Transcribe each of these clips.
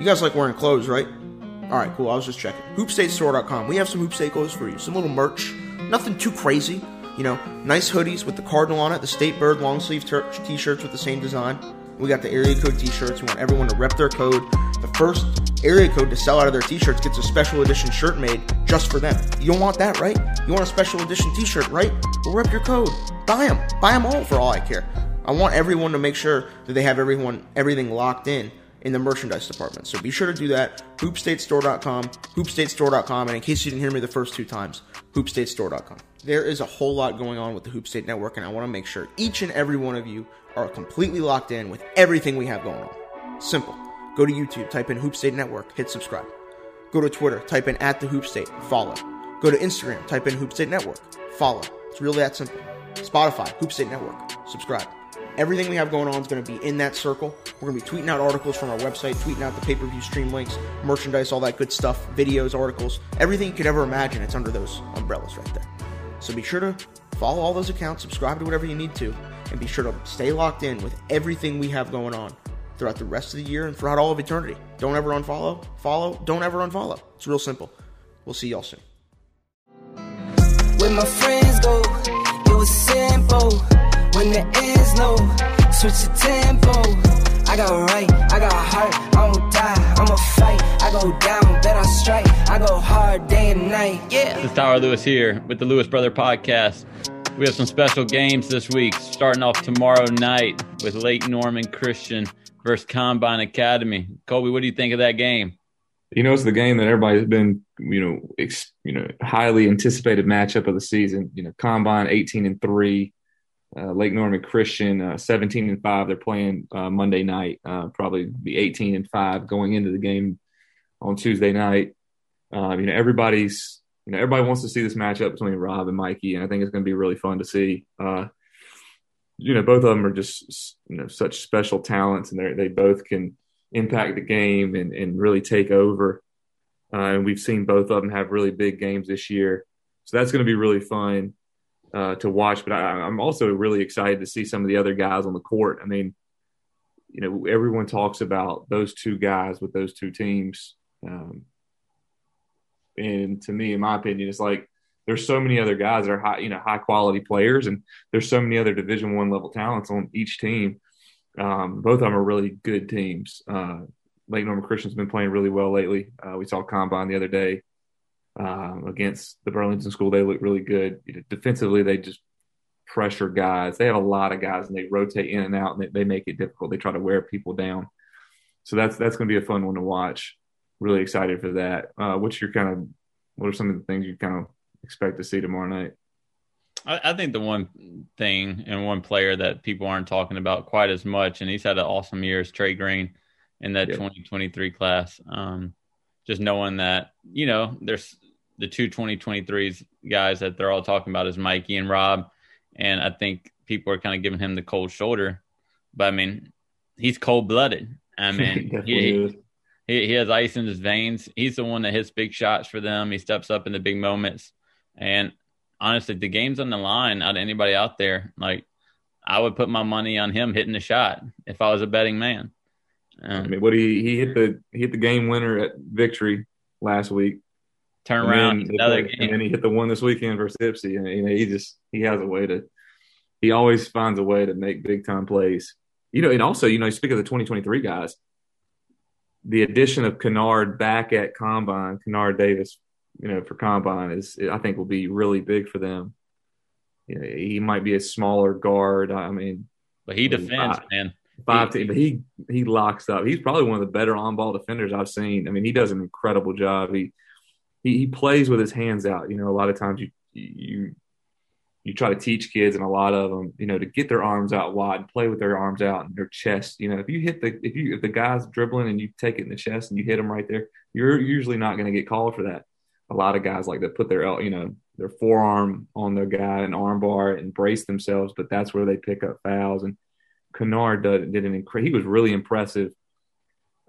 You guys like wearing clothes, right? All right, cool. I was just checking. HoopStateStore.com. We have some Hoop State clothes for you. Some little merch. Nothing too crazy. You know, nice hoodies with the cardinal on it. The State Bird long sleeve t-shirts with the same design. We got the area code t-shirts. We want everyone to rep their code. The first area code to sell out of their t-shirts gets a special edition shirt made just for them. You don't want that, right? You want a special edition t-shirt, right? Well, rep your code. Buy them. Buy them all for all I care. I want everyone to make sure that they have everyone everything locked in in the merchandise department. So be sure to do that. Hoopstatestore.com, hoopstatestore.com, and in case you didn't hear me the first two times, hoopstatestore.com. There is a whole lot going on with the Hoop State Network, and I want to make sure each and every one of you are completely locked in with everything we have going on. Simple. Go to YouTube, type in Hoop State Network, hit subscribe. Go to Twitter, type in at the Hoop State, follow. Go to Instagram, type in Hoop State Network, follow. It's really that simple. Spotify, Hoop State Network, subscribe. Everything we have going on is going to be in that circle. We're going to be tweeting out articles from our website, tweeting out the pay per view stream links, merchandise, all that good stuff, videos, articles, everything you could ever imagine. It's under those umbrellas right there. So be sure to follow all those accounts, subscribe to whatever you need to, and be sure to stay locked in with everything we have going on throughout the rest of the year and throughout all of eternity. Don't ever unfollow, follow, don't ever unfollow. It's real simple. We'll see y'all soon. My friends go, it was simple. When the ends low, switch the tempo. I got right, I got a heart, I won't die, I'ma fight. I go down, then I strike. I go hard day and night, yeah. This is Tyler Lewis here with the Lewis Brother Podcast. We have some special games this week, starting off tomorrow night with Lake Norman Christian versus Combine Academy. Colby, what do you think of that game? You know, it's the game that everybody's been, you know, ex, you know, highly anticipated matchup of the season. You know, Combine 18 and three, uh, Lake Norman Christian uh, 17 and five. They're playing uh, Monday night. Uh, probably be 18 and five going into the game on Tuesday night. Um, you know, everybody's, you know, everybody wants to see this matchup between Rob and Mikey, and I think it's going to be really fun to see. Uh, you know, both of them are just, you know, such special talents, and they they both can impact the game and, and really take over. Uh, and we've seen both of them have really big games this year. So that's going to be really fun uh, to watch. But I, am also really excited to see some of the other guys on the court. I mean, you know, everyone talks about those two guys with those two teams. Um, and to me, in my opinion, it's like there's so many other guys that are high, you know, high quality players, and there's so many other Division One level talents on each team um, both of them are really good teams. Uh, Lake Norman Christian's been playing really well lately. Uh, we saw Combine the other day um, against the Burlington School. They look really good. You know, defensively, they just pressure guys. They have a lot of guys, and they rotate in and out, and they, they make it difficult. They try to wear people down. So that's that's going to be a fun one to watch. Really excited for that. Uh, what's your kind of what are some of the things you kind of expect to see tomorrow night? I, I, think the one thing and one player that people aren't talking about quite as much, and he's had an awesome year, is Trey Green in that 2023 class. Um, just knowing that, you know, there's the two 2023s guys that they're all talking about is Mikey and Rob. And I think people are kind of giving him the cold shoulder. But I mean, he's cold blooded. I mean, he, he, he has ice in his veins. He's the one that hits big shots for them. He steps up in the big moments. And honestly, the game's on the line out of anybody out there. Like, I would put my money on him hitting the shot if I was a betting man. Um, I mean, what he he hit the he hit the game winner at victory last week. Turn around another game, and then he hit the one this weekend versus Ypsi. And you know, he just he has a way to he always finds a way to make big time plays. You know, and also you know, speak of the 2023 guys, the addition of Kennard back at Combine, Kennard Davis you know, for combine is I think will be really big for them. You know, he might be a smaller guard. I mean, but he defends, five, man. Five team, but he he locks up. He's probably one of the better on ball defenders I've seen. I mean, he does an incredible job. He he, he plays with his hands out. You know, a lot of times you you you try to teach kids and a lot of them, you know, to get their arms out wide, and play with their arms out and their chest. You know, if you hit the if you if the guy's dribbling and you take it in the chest and you hit him right there, you're usually not going to get called for that a lot of guys like to put their you know their forearm on their guy and armbar and brace themselves, but that's where they pick up fouls. And Kennard did, did an incre- he was really impressive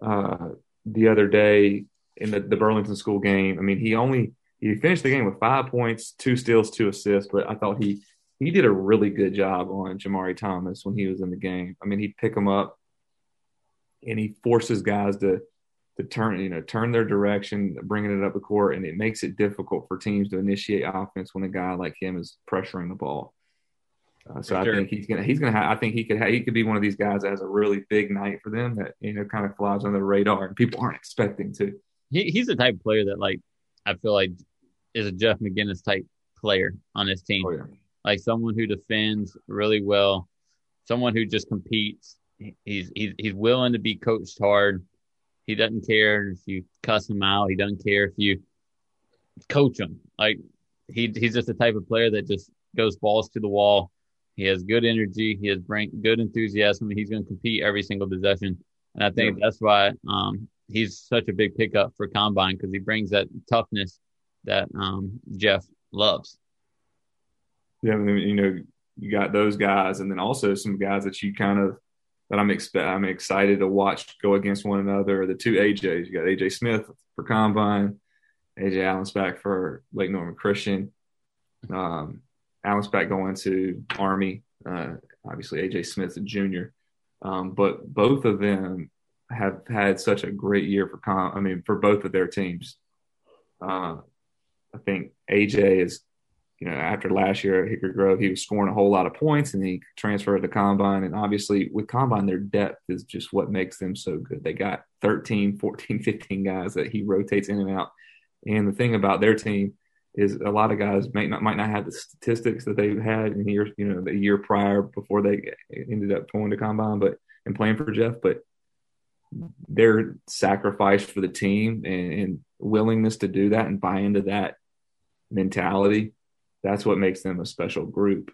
uh, the other day in the, the Burlington School game. I mean, he only he finished the game with five points, two steals, two assists, but I thought he he did a really good job on Jamari Thomas when he was in the game. I mean, he'd pick him up and he forces guys to to turn you know turn their direction, bringing it up the court, and it makes it difficult for teams to initiate offense when a guy like him is pressuring the ball. Uh, so sure. I think he's gonna he's gonna have, I think he could ha- he could be one of these guys that has a really big night for them that you know kind of flies under the radar and people aren't expecting to. He, he's the type of player that like I feel like is a Jeff McInnis type player on his team. Oh, yeah. Like someone who defends really well, someone who just competes. He's he's he's willing to be coached hard. He doesn't care if you cuss him out. He doesn't care if you coach him. Like he he's just the type of player that just goes balls to the wall. He has good energy. He has good enthusiasm. He's going to compete every single possession, and I think yeah. that's why um, he's such a big pickup for combine because he brings that toughness that um, Jeff loves. Yeah, you know, you got those guys, and then also some guys that you kind of that I'm expect I'm excited to watch go against one another. The two AJs, you got AJ Smith for Combine, AJ Allensbach for Lake Norman Christian. Um, Allensbach going to Army. Uh, obviously, AJ Smith a junior, um, but both of them have had such a great year for com. I mean, for both of their teams. Uh, I think AJ is you know, after last year at Hickory Grove, he was scoring a whole lot of points and he transferred to Combine. And obviously, with Combine, their depth is just what makes them so good. They got 13, 14, 15 guys that he rotates in and out. And the thing about their team is a lot of guys might not might not have the statistics that they had in years, you know, the year prior before they ended up going to Combine, but and playing for Jeff. But their sacrifice for the team and, and willingness to do that and buy into that mentality that's what makes them a special group.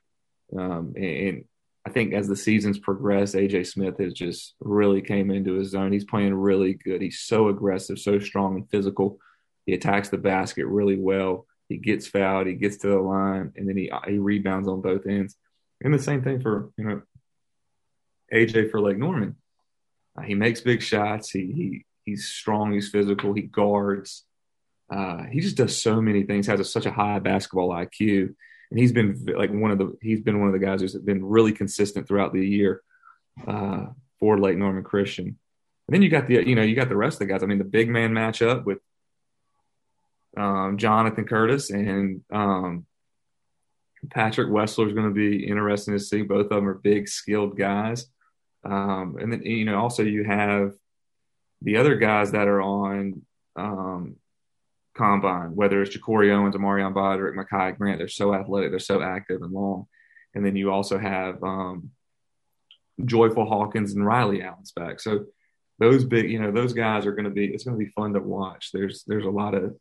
Um, and, and, I think as the seasons progress, AJ Smith has just really came into his zone. He's playing really good. He's so aggressive, so strong and physical. He attacks the basket really well. He gets fouled. He gets to the line, and then he he rebounds on both ends. And the same thing for you know AJ for Lake Norman. Uh, he makes big shots. He he he's strong. He's physical. He guards. Uh, he just does so many things. Has a, such a high basketball IQ, and he's been like one of the he's been one of the guys who's been really consistent throughout the year uh, for Lake Norman Christian. And then you got the you know you got the rest of the guys. I mean, the big man matchup with um, Jonathan Curtis and um, Patrick Wessler is going to be interesting to see. Both of them are big, skilled guys. Um, and then you know also you have the other guys that are on um, combine, whether it's Ja'Cory Owens, Amarion Broderick, Makai Grant, they're so athletic, they're so active and long. And then you also have um, Joyful Hawkins and Riley Allensbach. So those big, you know, those guys are going to be, it's going to be fun to watch. There's, there's a lot of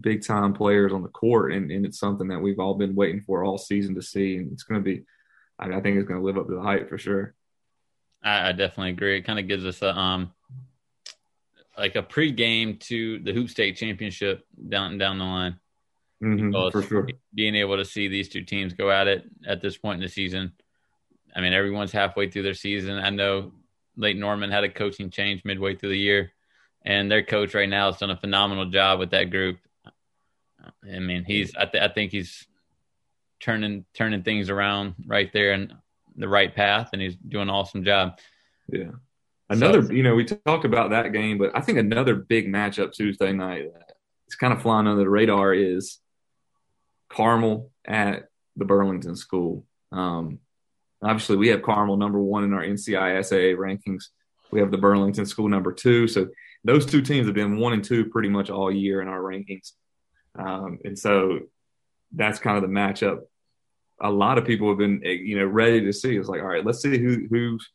big time players on the court and, and it's something that we've all been waiting for all season to see. And it's going to be, I, I think it's going to live up to the hype for sure. I, I definitely agree. It kind of gives us a, um, like a pregame to the Hoop State Championship down down the line. Mm-hmm, for sure. Being able to see these two teams go at it at this point in the season. I mean, everyone's halfway through their season. I know Lake Norman had a coaching change midway through the year, and their coach right now has done a phenomenal job with that group. I mean, he's I, th- I think he's turning turning things around right there in the right path, and he's doing an awesome job. Yeah. Another, so, you know, we talked about that game, but I think another big matchup Tuesday night it's kind of flying under the radar is Carmel at the Burlington School. Um, obviously, we have Carmel number one in our NCISA rankings. We have the Burlington School number two. So those two teams have been one and two pretty much all year in our rankings. Um, and so that's kind of the matchup. A lot of people have been, you know, ready to see. It's like, all right, let's see who who's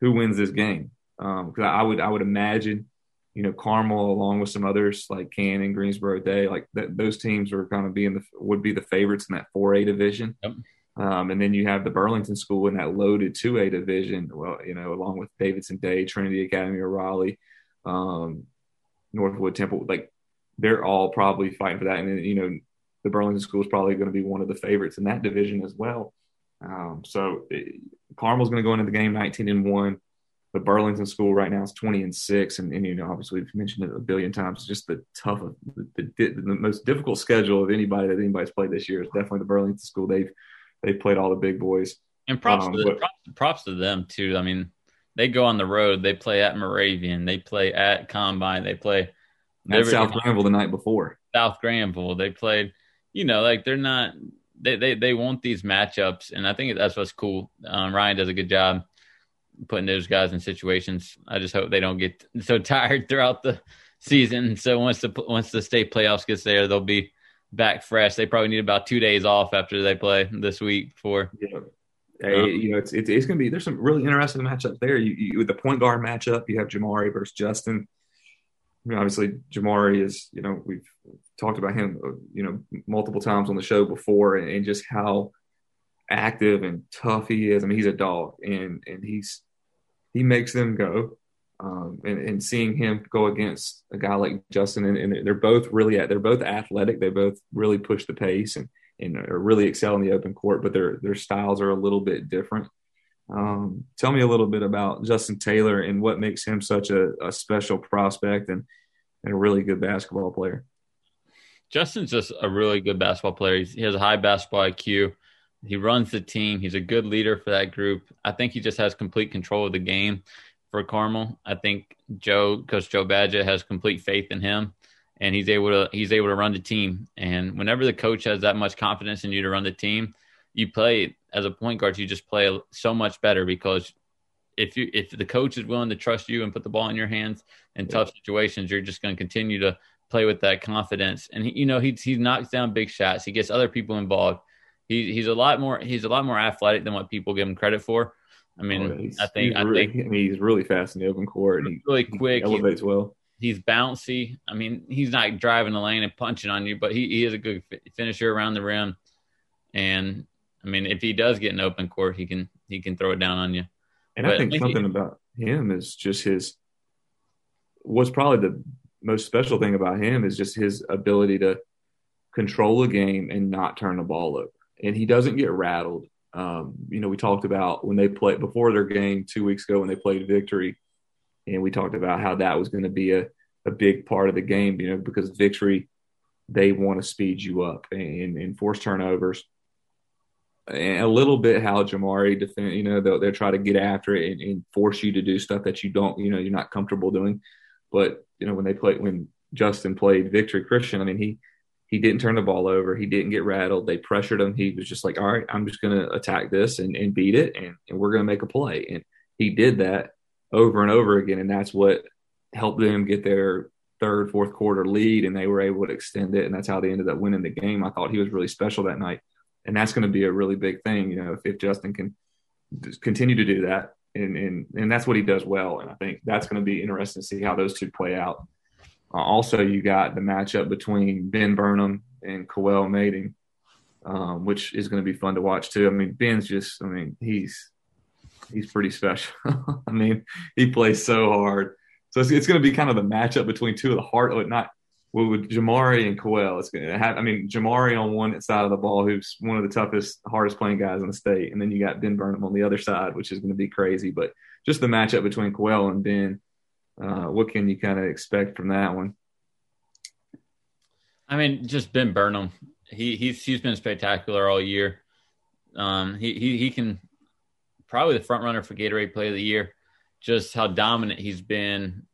who wins this game. Because um, I would I would imagine, you know, Carmel along with some others like Cannon, Greensboro Day, like that, those teams are kind of being the would be the favorites in that 4A division. Yep. Um, and then you have the Burlington School in that loaded 2A division. Well, you know, along with Davidson Day, Trinity Academy of Raleigh, um, Northwood Temple, like they're all probably fighting for that. And then, you know, the Burlington School is probably going to be one of the favorites in that division as well. Um, so it, Carmel's going to go into the game 19 and one. The Burlington school right now is 20 and six, and, and you know obviously we've mentioned it a billion times. It's just the tough, the, the, the, most difficult schedule of anybody that anybody's played this year is definitely the Burlington school. They've they've played all the big boys. And props, um, to, the, props, props to them too. I mean, they go on the road. They play at Moravian. They play at Combine. They play at South Granville the night before. South Granville. They played, you know, like they're not. They they they want these matchups, and I think that's what's cool. Um, Ryan does a good job putting those guys in situations. I just hope they don't get so tired throughout the season. So once the once the state playoffs gets there, they'll be back fresh. They probably need about two days off after they play this week for. Yeah. Hey, um, you know, it's, it's, it's going to be there's some really interesting matchups there. You, you, with the point guard matchup, you have Jamari versus Justin. I mean, obviously, Jamari is you know we've talked about him uh, you know multiple times on the show before, and, and just how active and tough he is. I mean, he's a dog, and and he's he makes them go. Um, and, and, seeing him go against a guy like Justin, and, and, they're both really they're both athletic. They both really push the pace and and are really excel in the open court, but their their styles are a little bit different. Um, tell me a little bit about Justin Taylor and what makes him such a, a special prospect and and a really good basketball player. Justin's just a really good basketball player. He's, he has a high basketball IQ. He runs the team. He's a good leader for that group. I think he just has complete control of the game for Carmel. I think Joe, Coach Joe Badgett, has complete faith in him, and he's able to he's able to run the team. And whenever the coach has that much confidence in you to run the team, you play as a point guard. You just play so much better because if you if the coach is willing to trust you and put the ball in your hands in yeah. tough situations, you're just going to continue to play with that confidence. And he, you know, he he knocks down big shots. He gets other people involved he, he's a lot more he's a lot more athletic than what people give him credit for. I mean, oh, I think I really, think I mean, he's really fast in the open court. And really quick, he elevates he, well. He's bouncy. I mean, he's not driving the lane and punching on you, but he, he is a good finisher around the rim. And I mean, if he does get an open court, he can he can throw it down on you. And but I think something about him is just his. What's probably the most special thing about him is just his ability to control a game and not turn the ball over and he doesn't get rattled. Um, you know, we talked about when they played before their game two weeks ago when they played victory, and we talked about how that was going to be a, a big part of the game, you know, because victory, they want to speed you up and, and force turnovers. A little bit how Jamari defend, you know, they'll, they'll try to get after it and, and force you to do stuff that you don't, you know, you're not comfortable doing. But, you know, when they play, when Justin played Victory Christian, I mean, he, he didn't turn the ball over. He didn't get rattled. They pressured him. He was just like, all right, I'm just going to attack this and, and beat it, and, and we're going to make a play. And he did that over and over again. And that's what helped them get their third, fourth quarter lead, and they were able to extend it. And that's how they ended up winning the game. I thought he was really special that night. And that's going to be a really big thing, you know, if, if Justin can continue to do that. And, and, and that's what he does well. And I think that's going to be interesting to see how those two play out. Uh, also, you got the matchup between Ben Burnham and Coel Mating, um, which is going to be fun to watch too. I mean, Ben's just, I mean, he's he's pretty special. I mean, he plays so hard. So it's, it's going to be kind of the matchup between two of the hard, not well, with Jamari and Coel. It's going to have, I mean, Jamari on one side of the ball, who's one of the toughest, hardest playing guys in the state, and then you got Ben Burnham on the other side, which is going to be crazy. But just the matchup between Coel and Ben uh, what can you kind of expect from that one? I mean, just Ben Burnham. He he's he's been spectacular all year. Um, he he he can probably the front runner for Gatorade Play of the Year. Just how dominant he's been,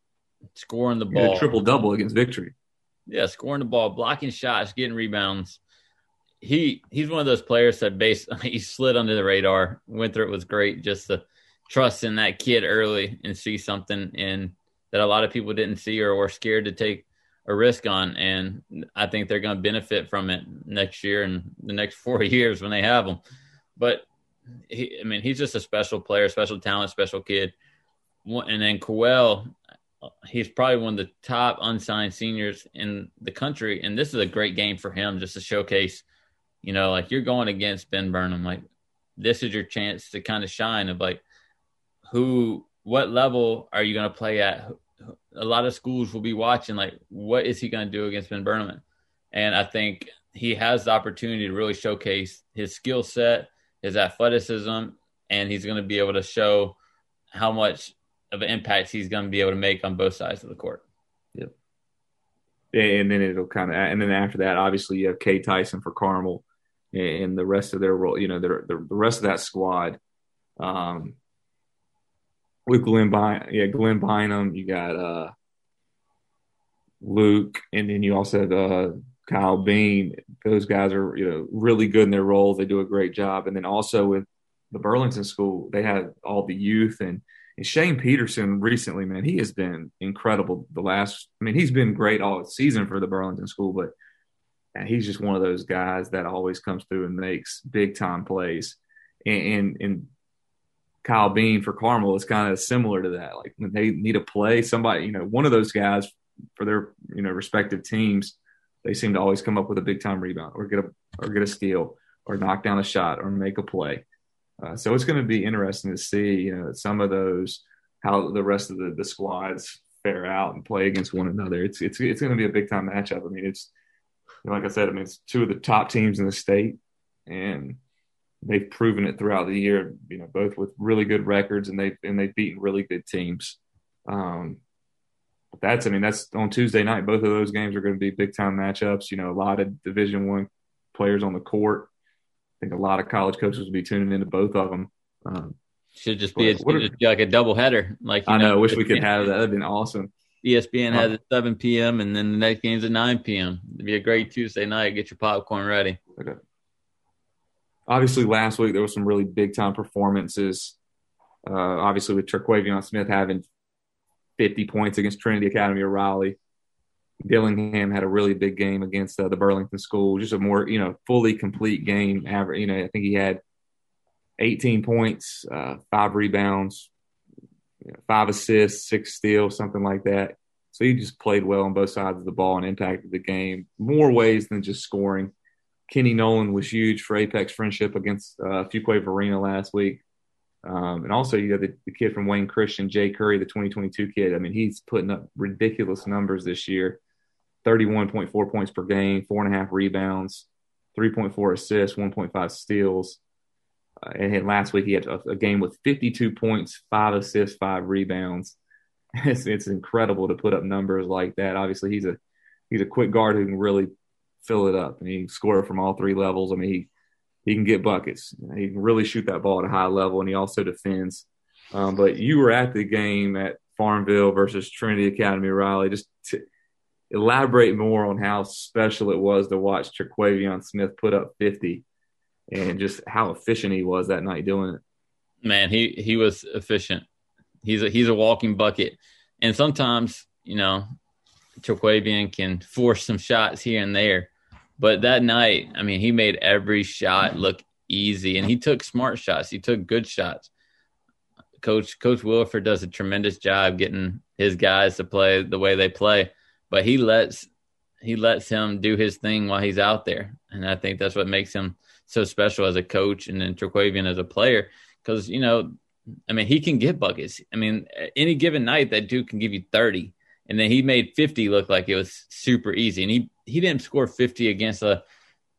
scoring the ball, triple double against Victory. Yeah, scoring the ball, blocking shots, getting rebounds. He he's one of those players that base he slid under the radar. Winthrop was great just to trust in that kid early and see something in that a lot of people didn't see or were scared to take a risk on. And I think they're going to benefit from it next year and the next four years when they have them. But he, I mean, he's just a special player, special talent, special kid. And then Coel, he's probably one of the top unsigned seniors in the country. And this is a great game for him just to showcase, you know, like you're going against Ben Burnham. Like this is your chance to kind of shine of like who what level are you going to play at? A lot of schools will be watching, like, what is he going to do against Ben Burnham? And I think he has the opportunity to really showcase his skill set, his athleticism, and he's going to be able to show how much of an impact he's going to be able to make on both sides of the court. Yep. And then it'll kind of, and then after that, obviously you have Kay Tyson for Carmel and the rest of their role, you know, the, the rest of that squad. Um, with Glenn Bynum, yeah, Glenn Bynum. You got uh, Luke, and then you also have uh, Kyle Bean. Those guys are you know really good in their roles. They do a great job. And then also with the Burlington School, they have all the youth and. And Shane Peterson recently, man, he has been incredible. The last, I mean, he's been great all season for the Burlington School, but he's just one of those guys that always comes through and makes big time plays. And, and, and Kyle Bean for Carmel is kind of similar to that. Like when they need a play, somebody, you know, one of those guys for their, you know, respective teams, they seem to always come up with a big time rebound or get a or get a steal or knock down a shot or make a play. Uh, so it's going to be interesting to see, you know, some of those how the rest of the, the squads fare out and play against one another. It's it's it's going to be a big time matchup. I mean, it's like I said, I mean, it's two of the top teams in the state, and they've proven it throughout the year. You know, both with really good records, and they've and they've beaten really good teams. Um, that's, I mean, that's on Tuesday night. Both of those games are going to be big time matchups. You know, a lot of Division One players on the court. I think a lot of college coaches will be tuning into both of them. Um, should just be, a, just be like a double header. Like I know, know, wish we could have that. That'd been awesome. ESPN has at 7 p.m. and then the next game's at 9 p.m. It'd be a great Tuesday night. Get your popcorn ready. Okay. Obviously, last week there was some really big time performances. Uh, obviously, with Terquavion Smith having 50 points against Trinity Academy of Raleigh. Dillingham had a really big game against uh, the Burlington School. Just a more, you know, fully complete game. Average, you know, I think he had 18 points, uh, five rebounds, you know, five assists, six steals, something like that. So he just played well on both sides of the ball and impacted the game more ways than just scoring. Kenny Nolan was huge for Apex Friendship against uh, Fuquay Varina last week. Um, and also, you have the, the, kid from Wayne Christian, Jay Curry, the 2022 kid. I mean, he's putting up ridiculous numbers this year 31.4 points per game, four and a half rebounds, 3.4 assists, 1.5 steals. Uh, and last week he had a, a, game with 52 points, five assists, five rebounds. It's, it's incredible to put up numbers like that. Obviously, he's a he's a quick guard who can really fill it up, and he can score from all three levels. I mean, he he can get buckets. He can really shoot that ball at a high level, and he also defends. Um, but you were at the game at Farmville versus Trinity Academy Raleigh. Just elaborate more on how special it was to watch Terquavion Smith put up 50 and just how efficient he was that night doing it. Man, he he was efficient. He's a he's a walking bucket, and sometimes you know, Terquavion can force some shots here and there, but that night, I mean, he made every shot look easy, and he took smart shots. He took good shots. Coach Coach Wilford does a tremendous job getting his guys to play the way they play, but he lets he lets him do his thing while he's out there, and I think that's what makes him so special as a coach and then Terquavion as a player because you know, I mean, he can get buckets. I mean, any given night that dude can give you thirty, and then he made fifty look like it was super easy, and he he didn't score fifty against a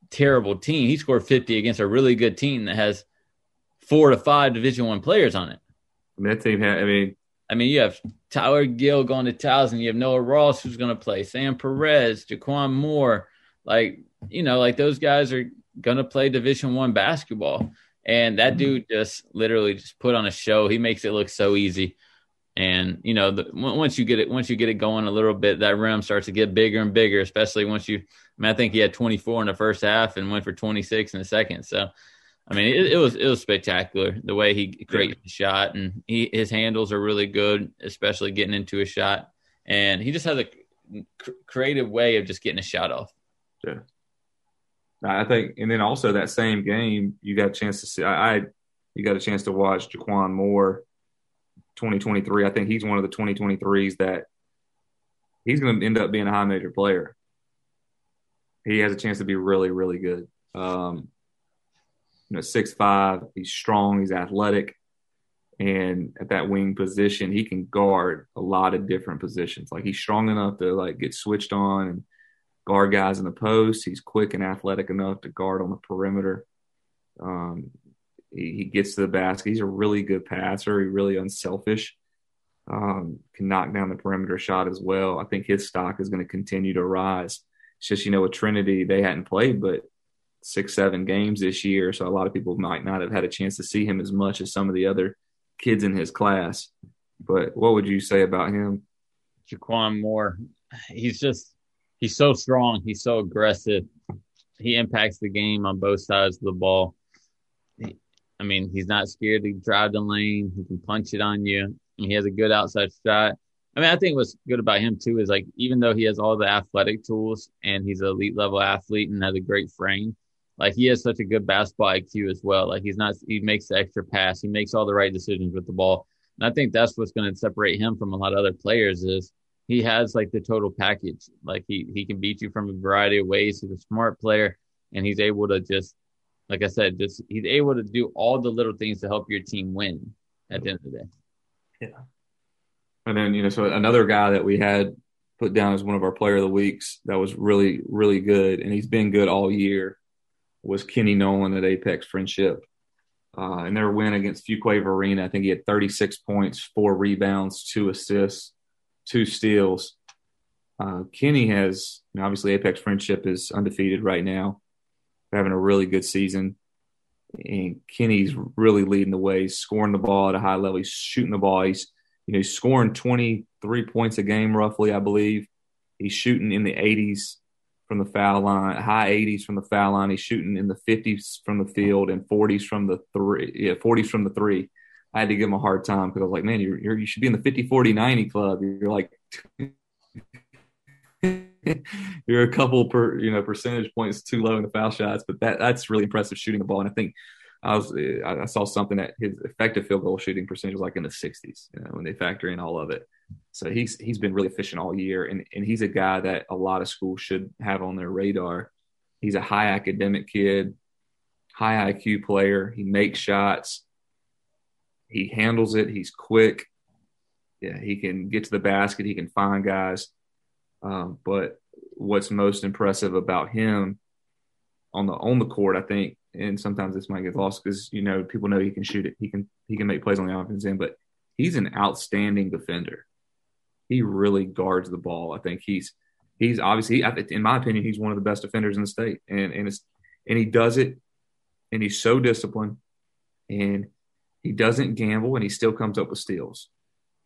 terrible team. He scored fifty against a really good team that has four to five Division One players on it. Mean, that team had. I mean, I mean, you have Tyler Gill going to Towson. You have Noah Ross who's going to play. Sam Perez, Jaquan Moore. Like you know, like those guys are gonna play Division One basketball, and that mm-hmm. dude just literally just put on a show. He makes it look so easy, and you know, the, once you get it, once you get it going a little bit, that rim starts to get bigger and bigger. Especially once you, I, mean, I think he had 24 in the first half and went for 26 in the second. So. I mean, it, it, was it was spectacular the way he created yeah. the shot, and he his handles are really good, especially getting into a shot, and he just has a creative way of just getting a shot off. Yeah, I think, and then also that same game, you got a chance to see. I, I you got a chance to watch Jaquan Moore, 2023. I think he's one of the 2023s that he's going to end up being a high major player. He has a chance to be really, really good. Um, you know, six five. He's strong. He's athletic, and at that wing position, he can guard a lot of different positions. Like he's strong enough to like get switched on and guard guys in the post. He's quick and athletic enough to guard on the perimeter. Um, he, he, gets to the basket. He's a really good passer. He's really unselfish. Um, can knock down the perimeter shot as well. I think his stock is going to continue to rise. It's just, you know, with Trinity, they hadn't played but six, seven games this year. So a lot of people might not have had a chance to see him as much as some of the other kids in his class. But what would you say about him? Jaquan Moore, he's just he's so strong. He's so aggressive. He impacts the game on both sides of the ball. I mean, he's not scared to drive the lane. He can punch it on you. he has a good outside shot. I mean, I think what's good about him too is like even though he has all the athletic tools and he's an elite level athlete and has a great frame, like he has such a good basketball IQ as well. Like he's not he makes the extra pass, he makes all the right decisions with the ball. And I think that's what's going to separate him from a lot of other players is he has like the total package. Like he he can beat you from a variety of ways. He's a smart player and he's able to just like I said, just he's able to do all the little things to help your team win at the end of the day. Yeah. And then, you know, so another guy that we had put down as one of our player of the weeks that was really, really good, and he's been good all year, was Kenny Nolan at Apex Friendship. Uh, in their win against Fuquay-Varina, I think he had 36 points, four rebounds, two assists, two steals. Uh, Kenny has, you know, obviously, Apex Friendship is undefeated right now. They're having a really good season. And Kenny's really leading the way, scoring the ball at a high level. He's shooting the ball. He's you know, he's scoring 23 points a game, roughly, I believe. He's shooting in the 80s from the foul line, high 80s from the foul line. He's shooting in the 50s from the field and 40s from the three. Yeah, 40s from the three. I had to give him a hard time because I was like, man, you're, you're, you should be in the 50, 40, 90 club. You're like, you're a couple per, you know, percentage points too low in the foul shots, but that that's really impressive shooting the ball. And I think I was I saw something that his effective field goal shooting percentage was like in the 60s you know, when they factor in all of it. So he's he's been really efficient all year, and and he's a guy that a lot of schools should have on their radar. He's a high academic kid, high IQ player. He makes shots. He handles it. He's quick. Yeah, he can get to the basket. He can find guys. Um, but what's most impressive about him on the on the court, I think, and sometimes this might get lost because you know people know he can shoot it. He can he can make plays on the offense end, but he's an outstanding defender. He really guards the ball. I think he's he's obviously in my opinion he's one of the best defenders in the state, and and it's and he does it, and he's so disciplined, and he doesn't gamble, and he still comes up with steals.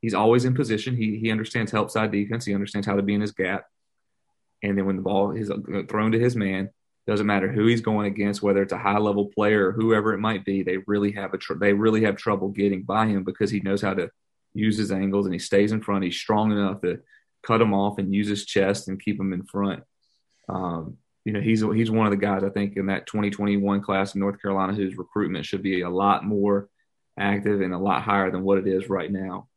He's always in position. He he understands help side defense. He understands how to be in his gap, and then when the ball is uh, thrown to his man, doesn't matter who he's going against, whether it's a high level player or whoever it might be. They really have a tr- they really have trouble getting by him because he knows how to use his angles and he stays in front. He's strong enough to cut him off and use his chest and keep him in front. Um, you know, he's he's one of the guys I think in that 2021 class in North Carolina whose recruitment should be a lot more active and a lot higher than what it is right now.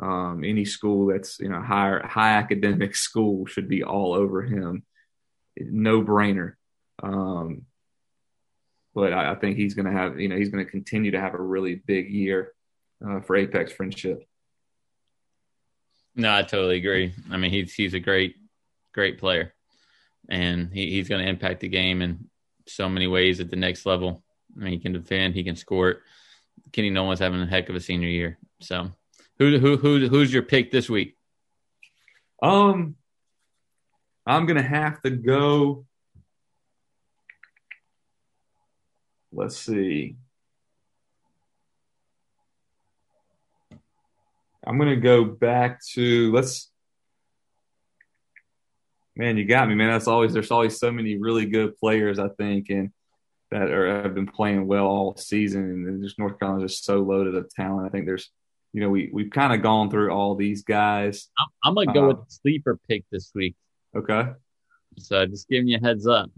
Um, any school that's you know higher high academic school should be all over him. No brainer. Um, but I, I, think he's going to have, you know, he's going to continue to have a really big year uh, for Apex Friendship. No, I totally agree. I mean, he's he's a great, great player, and he, he's going to impact the game in so many ways at the next level. I mean, he can defend, he can score. Kenny Nolan's having a heck of a senior year. So, who who who who's your pick this week? Um, I'm gonna have to go let's see. I'm going to go back to let's. Man, you got me, man. That's always there's always so many really good players, I think, and that are have been playing well all season. And just North Carolina's just so loaded of talent. I think there's, you know, we we've kind of gone through all these guys. I'm, I'm gonna go uh, with the sleeper pick this week. Okay. So just giving you a heads up.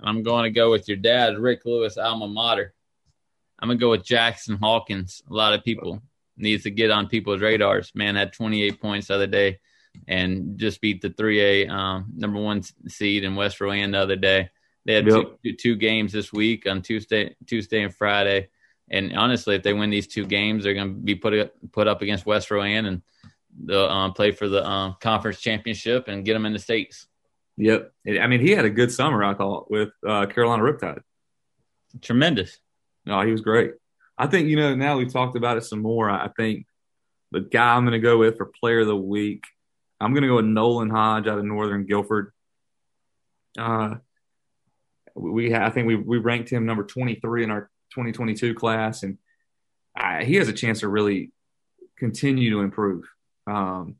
I'm going to go with your dad, Rick Lewis, alma mater. I'm gonna go with Jackson Hawkins. A lot of people needs to get on people's radars. Man had 28 points the other day, and just beat the 3A um, number one seed in West Rowan the other day. They had yep. two, two games this week on Tuesday, Tuesday and Friday. And honestly, if they win these two games, they're going to be put put up against West Rowan and they'll um, play for the um, conference championship and get them in the states. Yep. I mean, he had a good summer, I thought, with uh, Carolina Riptide. Tremendous. No, he was great. I think, you know, now we've talked about it some more. I think the guy I'm going to go with for player of the week, I'm going to go with Nolan Hodge out of Northern Guilford. Uh, we I think we, we ranked him number 23 in our 2022 class, and uh, he has a chance to really continue to improve. Um,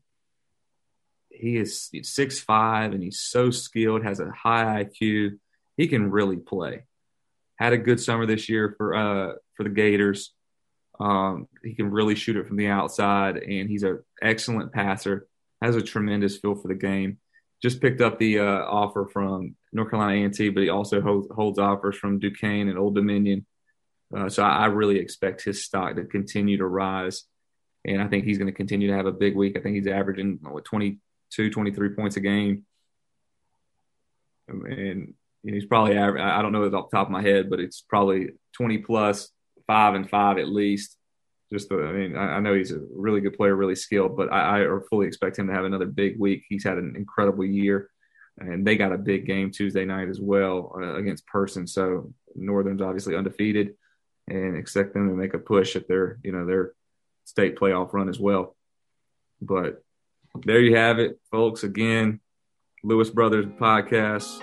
he is six five and he's so skilled, has a high IQ. He can really play. Had a good summer this year for uh, for the Gators. Um, he can really shoot it from the outside, and he's an excellent passer. Has a tremendous feel for the game. Just picked up the uh, offer from North Carolina A&T, but he also holds, holds offers from Duquesne and Old Dominion. Uh, so I, I, really expect his stock to continue to rise, and I think he's going to continue to have a big week. I think he's averaging what 22, 23 points a game, and you know, he's probably I don't know it off the top of my head, but it's probably 20 plus, five and five at least. Just the, I mean, I, I know he's a really good player, really skilled, but I, I fully expect him to have another big week. He's had an incredible year and they got a big game Tuesday night as well uh, against Person. So Northern's obviously undefeated, and expect them to make a push at their you know their state playoff run as well. But there you have it, folks. Again, Lewis Brothers podcast.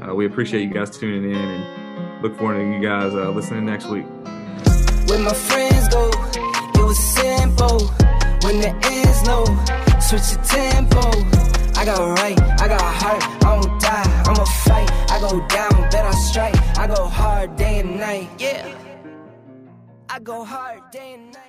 Uh, we appreciate you guys tuning in and look forward to you guys uh, listening next week. When my friends go, it was simple. When the ends low, switch the tempo. I got right, I got heart, I won't die, I'ma fight. I go down, bet I strike. I go hard day and night, yeah. I go hard day and night.